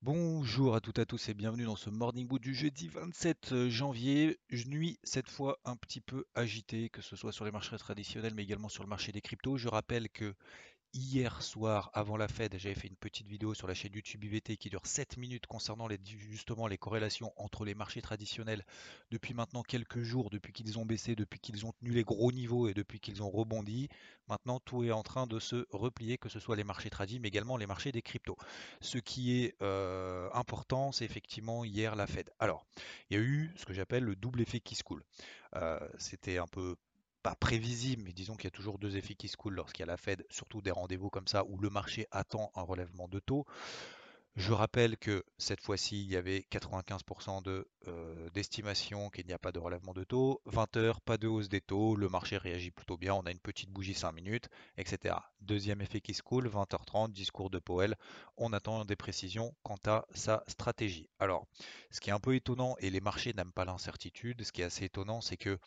Bonjour à toutes et à tous et bienvenue dans ce Morning Boot du jeudi 27 janvier. Nuit cette fois un petit peu agitée, que ce soit sur les marchés traditionnels mais également sur le marché des cryptos. Je rappelle que Hier soir, avant la Fed, j'avais fait une petite vidéo sur la chaîne YouTube IVT qui dure 7 minutes concernant les, justement les corrélations entre les marchés traditionnels depuis maintenant quelques jours, depuis qu'ils ont baissé, depuis qu'ils ont tenu les gros niveaux et depuis qu'ils ont rebondi. Maintenant, tout est en train de se replier, que ce soit les marchés tradis, mais également les marchés des cryptos. Ce qui est euh, important, c'est effectivement hier la Fed. Alors, il y a eu ce que j'appelle le double effet qui se coule. Euh, c'était un peu pas prévisible, mais disons qu'il y a toujours deux effets qui se coulent lorsqu'il y a la Fed, surtout des rendez-vous comme ça où le marché attend un relèvement de taux. Je rappelle que cette fois-ci, il y avait 95% euh, d'estimation qu'il n'y a pas de relèvement de taux. 20 heures, pas de hausse des taux, le marché réagit plutôt bien, on a une petite bougie 5 minutes, etc. Deuxième effet qui se coule, 20h30, discours de Powell, on attend des précisions quant à sa stratégie. Alors, ce qui est un peu étonnant, et les marchés n'aiment pas l'incertitude, ce qui est assez étonnant, c'est que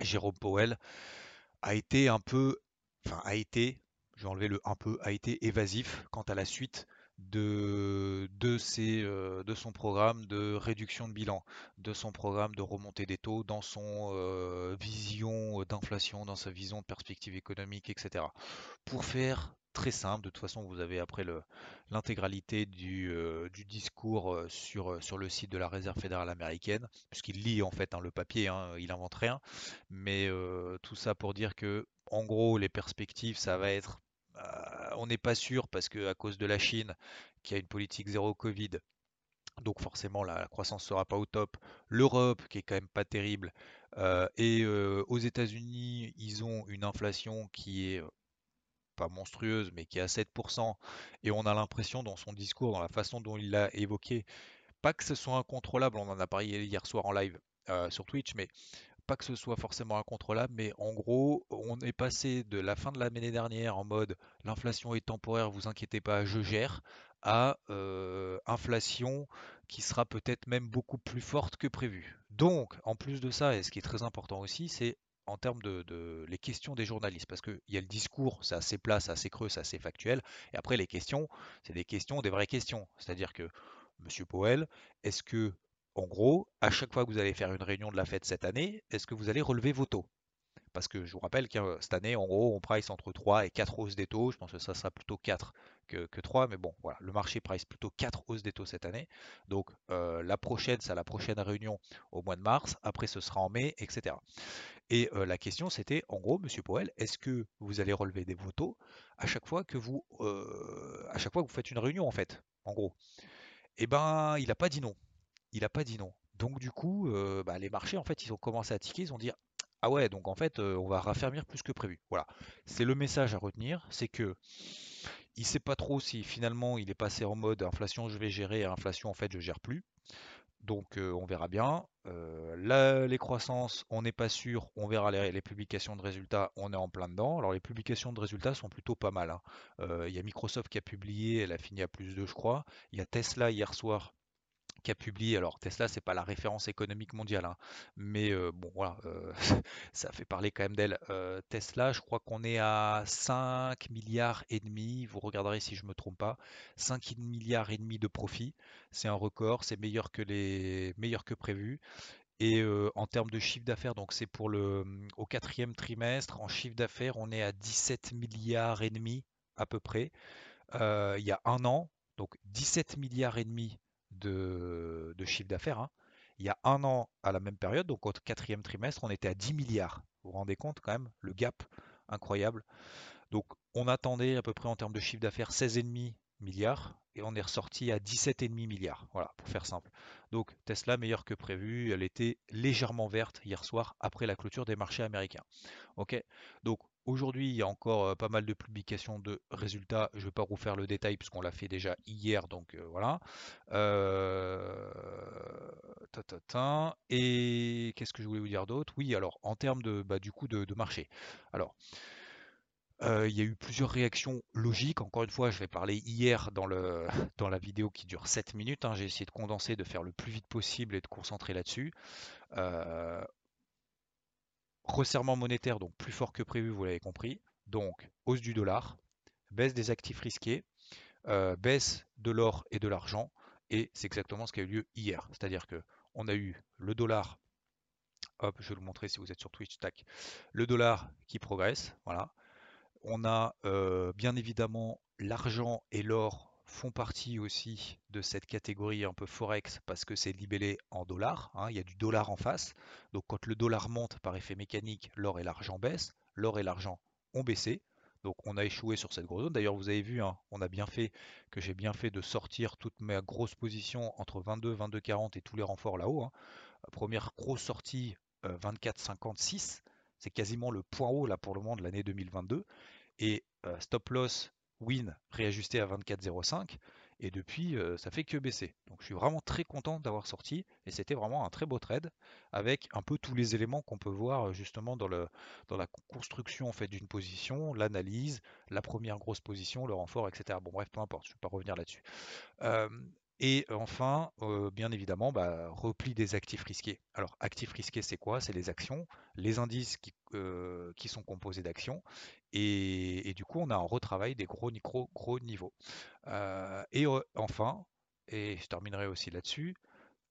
Jérôme Powell a été un peu, enfin a été, je vais enlever le un peu, a été évasif quant à la suite de, ses, euh, de son programme de réduction de bilan, de son programme de remontée des taux, dans son euh, vision d'inflation, dans sa vision de perspective économique, etc. Pour faire très simple. De toute façon, vous avez après l'intégralité du, euh, discours euh, sur, euh, sur le site de la Réserve fédérale américaine, puisqu'il lit en fait hein, le papier, hein, il invente rien. Mais tout ça pour dire que, en gros, les perspectives, ça va être, on n'est pas sûr parce que à cause de la Chine, qui a une politique zéro Covid, donc forcément la, croissance sera pas au top. L'Europe, qui est quand même pas terrible, et aux États-Unis, ils ont une inflation qui est pas monstrueuse, mais qui est à 7%, et on a l'impression dans son discours, dans la façon dont il l'a évoqué, pas que ce soit incontrôlable, on en a parlé hier soir en live euh, sur Twitch, mais pas que ce soit forcément incontrôlable, mais en gros, on est passé de la fin de l'année dernière en mode l'inflation est temporaire, vous inquiétez pas, je gère, à euh, inflation qui sera peut-être même beaucoup plus forte que prévu. Donc, en plus de ça, et ce qui est très important aussi, c'est en termes de, les questions des journalistes, parce qu'il y a le discours, c'est assez plat, c'est assez creux, c'est assez factuel, et après les questions, c'est des questions, des vraies questions. C'est-à-dire que, Monsieur Powell, est-ce que, en gros, à chaque fois que vous allez faire une réunion de la fête cette année, est-ce que vous allez relever vos taux? Parce que je vous rappelle que cette année, en gros, on price entre 3 et 4 hausses des taux. Je pense que ça sera plutôt 4 que, 3, mais bon, voilà, le marché price plutôt 4 hausses des taux cette année. Donc la prochaine, c'est la prochaine réunion au mois de mars. Après, ce sera en mai, etc. Et la question, c'était, en gros, Monsieur Powell, est-ce que vous allez relever des vos à chaque fois que vous, à chaque fois que vous faites une réunion, en fait, en gros? Eh ben, il n'a pas dit non. Il n'a pas dit non. Donc du coup, bah, les marchés, en fait, ils ont commencé à tiquer, ils ont dit ah ouais, donc en fait, on va raffermir plus que prévu. Voilà. C'est le message à retenir, c'est que il sait pas trop si finalement il est passé en mode inflation je vais gérer inflation en fait je gère plus. Donc on verra bien. Là, les croissances, on n'est pas sûr. On verra les, publications de résultats. On est en plein dedans. Alors les publications de résultats sont plutôt pas mal. Hein. Il y a Microsoft qui a publié, elle a fini à plus de, je crois. Il y a Tesla hier soir a publié, alors Tesla, c'est pas la référence économique mondiale, hein, mais euh, bon, voilà, euh, ça fait parler quand même d'elle. Euh, Tesla, je crois qu'on est à 5 milliards et demi, vous regarderez si je me trompe pas, 5 milliards et demi de profit, c'est un record, c'est meilleur que les meilleur que prévu. Et en termes de chiffre d'affaires, donc c'est pour le au quatrième trimestre, en chiffre d'affaires, on est à 17 milliards et demi à peu près. il y a un an, donc 17 milliards et demi de, chiffre d'affaires. Hein. Il y a un an, à la même période, donc au quatrième trimestre, on était à 10 milliards. Vous vous rendez compte quand même, le gap incroyable. Donc on attendait à peu près en termes de chiffre d'affaires 16,5 milliards et on est ressorti à 17,5 milliards. Voilà, pour faire simple. Donc Tesla meilleure que prévu, elle était légèrement verte hier soir après la clôture des marchés américains. Ok, donc Aujourd'hui, il y a encore pas mal de publications de résultats. Je ne vais pas vous faire le détail puisqu'on l'a fait déjà hier, donc voilà. Et qu'est-ce que je voulais vous dire d'autre? Oui, alors en termes de, bah, du coup de, marché. Alors, il y a eu plusieurs réactions logiques. Encore une fois, je vais parler hier dans, le, dans la vidéo qui dure 7 minutes. Hein. J'ai essayé de condenser, de faire le plus vite possible et de concentrer là-dessus. Resserrement monétaire, donc plus fort que prévu, vous l'avez compris. Donc, hausse du dollar, baisse des actifs risqués, euh, baisse de l'or et de l'argent. Et c'est exactement ce qui a eu lieu hier. C'est-à-dire que on a eu le dollar, hop, je vais vous le montrer si vous êtes sur Twitch, tac, le dollar qui progresse, voilà. On a euh, bien évidemment l'argent et l'or font partie aussi de cette catégorie un peu forex parce que c'est libellé en dollars. Hein, il y a du dollar en face. Donc quand le dollar monte par effet mécanique, l'or et l'argent baissent. L'or et l'argent ont baissé. Donc on a échoué sur cette grosse zone. D'ailleurs vous avez vu, hein, on a bien fait que j'ai bien fait de sortir toute ma grosse position entre 22, 22, 40 et tous les renforts là-haut. Hein. Première grosse sortie 24, 56. C'est quasiment le point haut là pour le moment de l'année 2022. Et euh, stop loss Win réajusté à 24,05 et depuis euh, ça fait que baisser. Donc je suis vraiment très content d'avoir sorti et c'était vraiment un très beau trade avec un peu tous les éléments qu'on peut voir euh, justement dans, le, dans la construction en fait d'une position, l'analyse, la première grosse position, le renfort, etc. Bon bref, peu importe, je ne vais pas revenir là-dessus. Euh, et enfin, bien évidemment, bah, repli des actifs risqués. Alors, actifs risqués, c'est quoi? C'est les actions, les indices qui, qui sont composés d'actions. Et, du coup, on a un retravail des gros, gros, gros niveaux. et enfin, et je terminerai aussi là-dessus,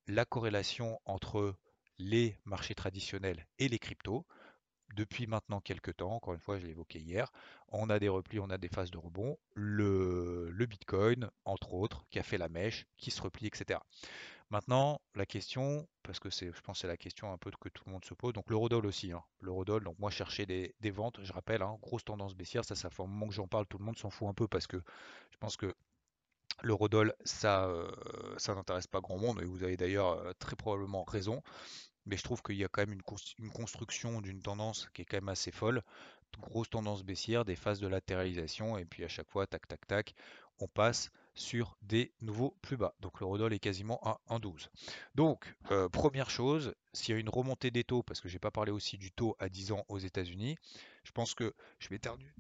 la corrélation entre les marchés traditionnels et les cryptos depuis maintenant quelques temps, encore une fois, je l'ai évoqué hier, on a des replis, on a des phases de rebond. Le, Bitcoin, entre autres, qui a fait la mèche, qui se replie, etc. Maintenant, la question, parce que c'est, je pense que c'est la question un peu que tout le monde se pose, donc l'eurodoll aussi. Hein. L'eurodoll, donc moi chercher des, ventes, je rappelle, hein, grosse tendance baissière, ça, ça fait un moment que j'en parle, tout le monde s'en fout un peu parce que je pense que l'eurodoll, ça, euh, ça n'intéresse pas grand monde, et vous avez d'ailleurs euh, très probablement raison mais je trouve qu'il y a quand même une, construction d'une tendance qui est quand même assez folle. Grosse tendance baissière, des phases de latéralisation, et puis à chaque fois, tac, tac, tac, on passe sur des nouveaux plus bas. Donc le Rodol est quasiment à 1,12. Donc, euh, première chose, s'il y a une remontée des taux, parce que je n'ai pas parlé aussi du taux à 10 ans aux États-Unis, je pense que je vais m'éternue.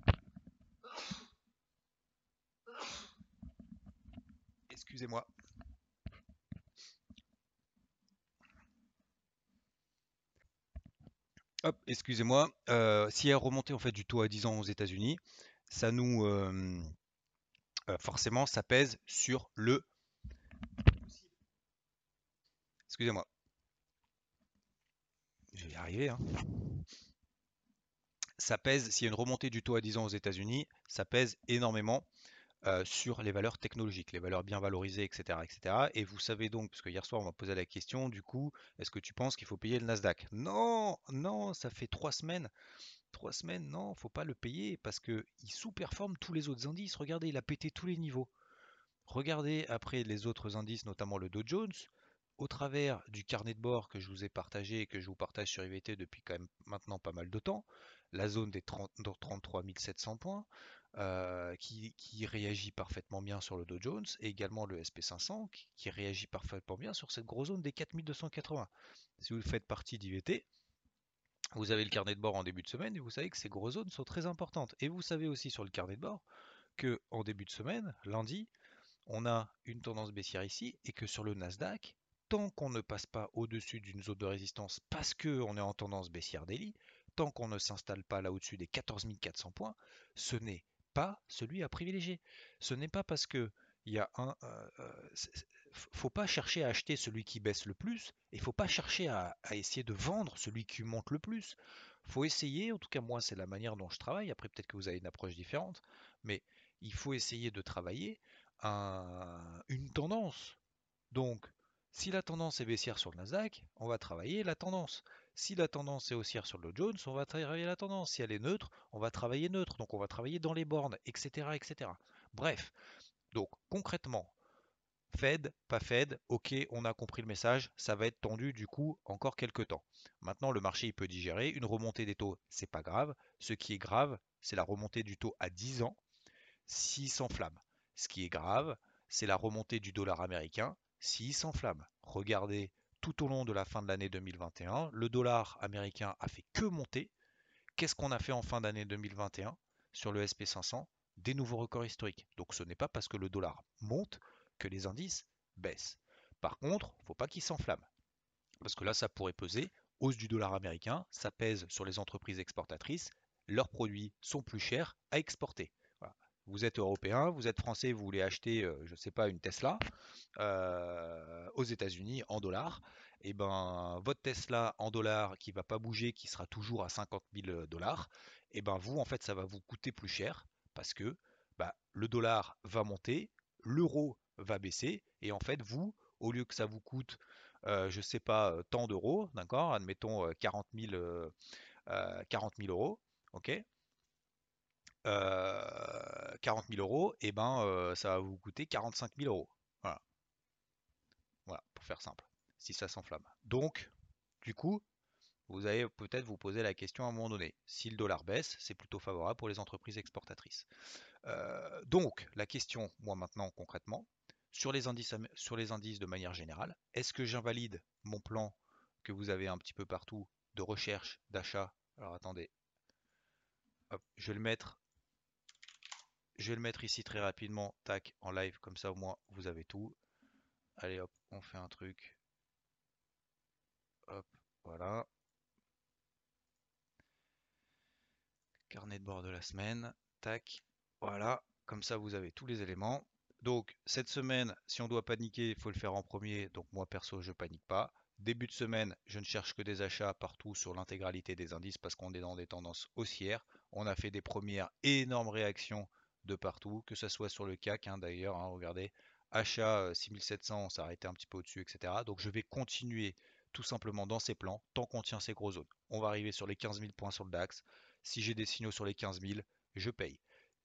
Excusez-moi. Excusez-moi. Euh, si elle remontait en fait du taux à 10 ans aux États-Unis, ça nous euh, euh, forcément ça pèse sur le. Excusez-moi. Je vais y arriver. Hein. Ça pèse, s'il y a une remontée du taux à 10 ans aux États-Unis, ça pèse énormément euh, sur les valeurs technologiques, les valeurs bien valorisées, etc., etc. Et vous savez donc, puisque hier soir on m'a posé la question, du coup, est-ce que tu penses qu'il faut payer le Nasdaq? Non, non, ça fait trois semaines. Trois semaines, non, faut pas le payer parce qu'il sous-performe tous les autres indices. Regardez, il a pété tous les niveaux. Regardez après les autres indices, notamment le Dow Jones, au travers du carnet de bord que je vous ai partagé et que je vous partage sur IVT depuis quand même maintenant pas mal de temps, la zone des 30, 33 700 points, euh, qui, réagit parfaitement bien sur le Dow Jones, et également le SP500 qui, réagit parfaitement bien sur cette grosse zone des 4280. Si vous faites partie d'IVT, vous avez le carnet de bord en début de semaine et vous savez que ces grosses zones sont très importantes. Et vous savez aussi sur le carnet de bord que en début de semaine, lundi, on a une tendance baissière ici et que sur le Nasdaq, tant qu'on ne passe pas au-dessus d'une zone de résistance parce qu'on est en tendance baissière daily, tant qu'on ne s'installe pas là au-dessus des 14 400 points, ce n'est pas celui à privilégier. Ce n'est pas parce que il y a un, euh, euh, faut pas chercher à acheter celui qui baisse le plus, et faut pas chercher à, essayer de vendre celui qui monte le plus. Faut essayer, en tout cas moi c'est la manière dont je travaille. Après peut-être que vous avez une approche différente, mais il faut essayer de travailler une tendance. Donc si la tendance est baissière sur le Nasdaq, on va travailler la tendance. Si la tendance est haussière sur le Jones, on va travailler la tendance. Si elle est neutre, on va travailler neutre. Donc on va travailler dans les bornes, etc. etc. Bref, donc concrètement, Fed, pas Fed, ok, on a compris le message, ça va être tendu du coup encore quelques temps. Maintenant, le marché il peut digérer, une remontée des taux, c'est pas grave. Ce qui est grave, c'est la remontée du taux à 10 ans, s'il s'enflamme. Ce qui est grave, c'est la remontée du dollar américain, s'il s'enflamme. Regardez, tout au long de la fin de l'année 2021, le dollar américain a fait que monter. Qu'est-ce qu'on a fait en fin d'année 2021 sur le SP500 Des nouveaux records historiques. Donc ce n'est pas parce que le dollar monte que les indices baissent. Par contre, il ne faut pas qu'ils s'enflamment. Parce que là, ça pourrait peser. Hausse du dollar américain, ça pèse sur les entreprises exportatrices. Leurs produits sont plus chers à exporter. Vous êtes européen, vous êtes français, vous voulez acheter, euh, je ne sais pas, une Tesla euh, aux États-Unis en dollars. Et eh ben, votre Tesla en dollars qui va pas bouger, qui sera toujours à 50 000 dollars, et eh ben vous, en fait, ça va vous coûter plus cher parce que bah, le dollar va monter, l'euro va baisser. Et en fait, vous, au lieu que ça vous coûte, euh, je ne sais pas, euh, tant d'euros, d'accord, admettons 40 000, 40 000 euros, ok 40 000 euros, et eh ben euh, ça va vous coûter 45 000 euros. Voilà. Voilà, pour faire simple, si ça s'enflamme. Donc, du coup, vous allez peut-être vous poser la question à un moment donné. Si le dollar baisse, c'est plutôt favorable pour les entreprises exportatrices. donc, la question, moi maintenant concrètement, sur les indices, sur les indices de manière générale, est-ce que j'invalide mon plan que vous avez un petit peu partout de recherche, d'achat? Alors attendez, je vais le mettre. Je vais le mettre ici très rapidement, tac, en live, comme ça au moins vous avez tout. Allez hop, on fait un truc. Hop, voilà. Carnet de bord de la semaine, tac, voilà, comme ça vous avez tous les éléments. Donc cette semaine, si on doit paniquer, il faut le faire en premier. Donc moi perso, je panique pas. Début de semaine, je ne cherche que des achats partout sur l'intégralité des indices parce qu'on est dans des tendances haussières. On a fait des premières énormes réactions de partout, que ce soit sur le CAC hein, d'ailleurs. Hein, regardez, achat 6700, euh, on s'est arrêté un petit peu au-dessus, etc. Donc je vais continuer tout simplement dans ces plans tant qu'on tient ces gros zones. On va arriver sur les 15 000 points sur le DAX. Si j'ai des signaux sur les 15 000, je paye.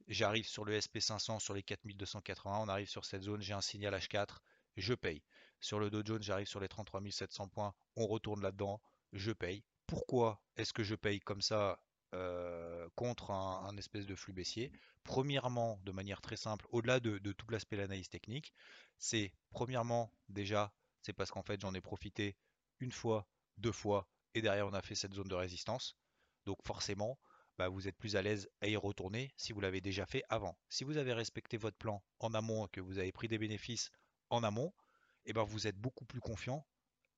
J'arrive sur le SP500 sur les 4280, on arrive sur cette zone, j'ai un signal H4, je paye. Sur le Dow Jones, j'arrive sur les 33 700 points, on retourne là-dedans, je paye. Pourquoi est-ce que je paye comme ça euh, contre un, espèce de flux baissier Premièrement, de manière très simple, au-delà de, tout l'aspect de l'analyse technique, c'est premièrement déjà, c'est parce qu'en fait j'en ai profité une fois, deux fois, et derrière on a fait cette zone de résistance. Donc forcément, bah, vous êtes plus à l'aise à y retourner si vous l'avez déjà fait avant. Si vous avez respecté votre plan en amont et que vous avez pris des bénéfices en amont, et eh ben vous êtes beaucoup plus confiant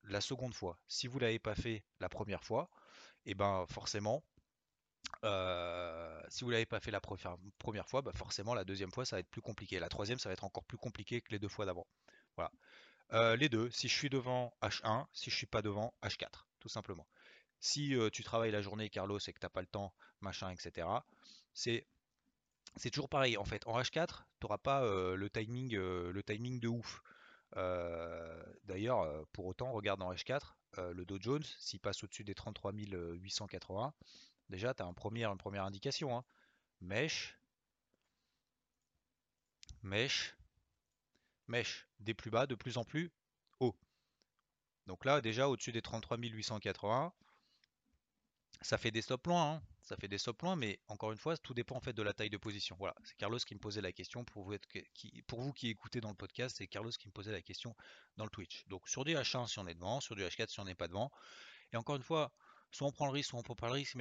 la seconde fois. Si vous ne l'avez pas fait la première fois, et eh ben forcément, euh, si vous l'avez pas fait la première fois, bah forcément la deuxième fois ça va être plus compliqué. La troisième ça va être encore plus compliqué que les deux fois d'avant. Voilà. Euh, les deux, si je suis devant H1, si je suis pas devant H4, tout simplement. Si tu travailles la journée, Carlos, et que tu n'as pas le temps, machin, etc., c'est c'est toujours pareil. En fait, en H4, tu n'auras pas le, timing, le timing de ouf. D'ailleurs, pour autant, regarde en H4, le Dow Jones, s'il passe au-dessus des 33 880, déjà, tu as un premier, une première indication. Hein. Mèche, mèche, mèche, des plus bas, de plus en plus haut. Donc là, déjà, au-dessus des 33 880, ça fait des stops loin, hein. ça fait des stops loin, mais encore une fois, tout dépend en fait de la taille de position. Voilà, c'est Carlos qui me posait la question pour vous, qui, pour vous qui écoutez dans le podcast, c'est Carlos qui me posait la question dans le Twitch. Donc sur du H1 si on est devant, sur du H4 si on n'est pas devant. Et encore une fois, soit on prend le risque, soit on prend pas le risque,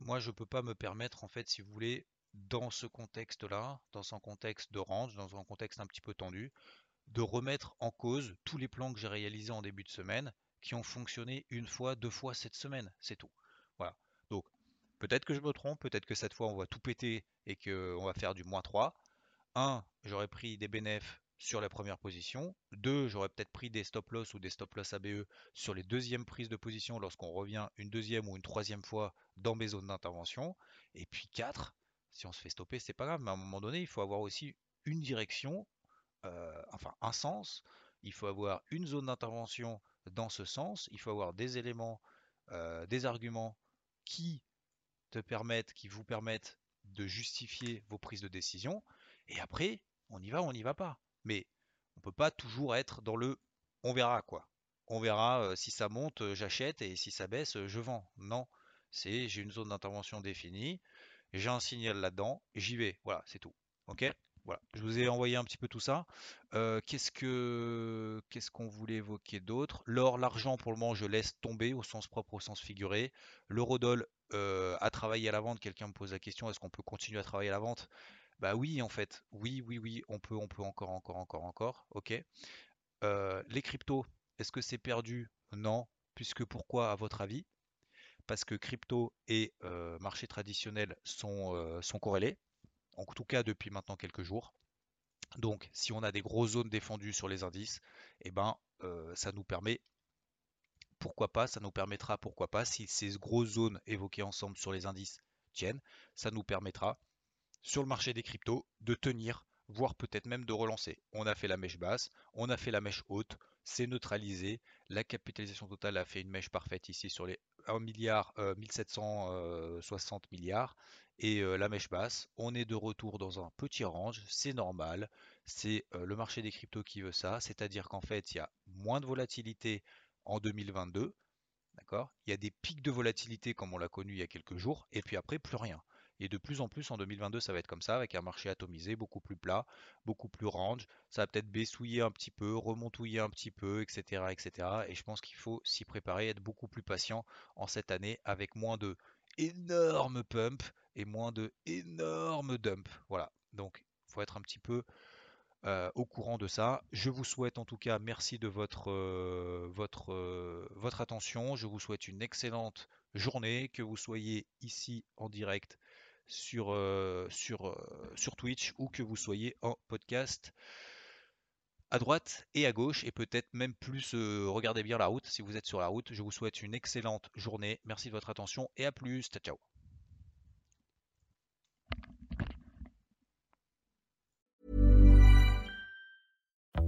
moi je peux pas me permettre en fait, si vous voulez, dans ce contexte-là, dans un contexte de range, dans un contexte un petit peu tendu, de remettre en cause tous les plans que j'ai réalisés en début de semaine, qui ont fonctionné une fois, deux fois cette semaine, c'est tout. Voilà. Donc, peut-être que je me trompe, peut-être que cette fois on va tout péter et qu'on va faire du moins 3. 1, j'aurais pris des bénéfices sur la première position. 2, j'aurais peut-être pris des stop loss ou des stop loss ABE sur les deuxièmes prises de position lorsqu'on revient une deuxième ou une troisième fois dans mes zones d'intervention. Et puis 4, si on se fait stopper, c'est pas grave, mais à un moment donné, il faut avoir aussi une direction, euh, enfin un sens. Il faut avoir une zone d'intervention dans ce sens. Il faut avoir des éléments, euh, des arguments qui te permettent, qui vous permettent de justifier vos prises de décision. Et après, on y va ou on n'y va pas. Mais On peut pas toujours être dans le on verra quoi. On verra si ça monte, j'achète et si ça baisse, je vends. Non, c'est j'ai une zone d'intervention définie, j'ai un signal là-dedans, j'y vais. Voilà, c'est tout. Ok? Voilà, je vous ai envoyé un petit peu tout ça. qu'est-ce que qu'est-ce qu'on voulait évoquer d'autre? L'or, l'argent, pour le moment, je laisse tomber au sens propre, au sens figuré. L'eurodoll euh, à travailler à la vente. Quelqu'un me pose la question est-ce qu'on peut continuer à travailler à la vente? Bah oui, en fait, oui, oui, oui, on peut, on peut encore, encore, encore, encore. Ok. les cryptos, est-ce que c'est perdu? Non. Puisque pourquoi, à votre avis? Parce que crypto et marché traditionnel sont, sont corrélés en tout cas depuis maintenant quelques jours. Donc si on a des grosses zones défendues sur les indices, eh ben, euh, ça nous permet, pourquoi pas, ça nous permettra, pourquoi pas, si ces grosses zones évoquées ensemble sur les indices tiennent, ça nous permettra sur le marché des cryptos de tenir, voire peut-être même de relancer. On a fait la mèche basse, on a fait la mèche haute, c'est neutralisé, la capitalisation totale a fait une mèche parfaite ici sur les 1 milliard 1760 euh, milliards et la mèche basse. On est de retour dans un petit range, c'est normal. C'est le marché des cryptos qui veut ça, c'est-à-dire qu'en fait, il y a moins de volatilité en 2022. D'accord? Il y a des pics de volatilité comme on l'a connu il y a quelques jours, et puis après, plus rien. Et de plus en plus en 2022, ça va être comme ça, avec un marché atomisé, beaucoup plus plat, beaucoup plus range. Ça va peut-être baissouiller un petit peu, remontouiller un petit peu, etc. etc. Et je pense qu'il faut s'y préparer, être beaucoup plus patient en cette année, avec moins de énormes pumps et moins de énormes dumps. Voilà, donc il faut être un petit peu euh, au courant de ça. Je vous souhaite en tout cas merci de votre, euh, votre, euh, votre attention. Je vous souhaite une excellente journée, que vous soyez ici en direct sur, sur, sur Twitch ou que vous soyez en podcast à droite et à gauche et peut-être même plus regardez bien la route si vous êtes sur la route. Je vous souhaite une excellente journée. Merci de votre attention et à plus. Ciao ciao.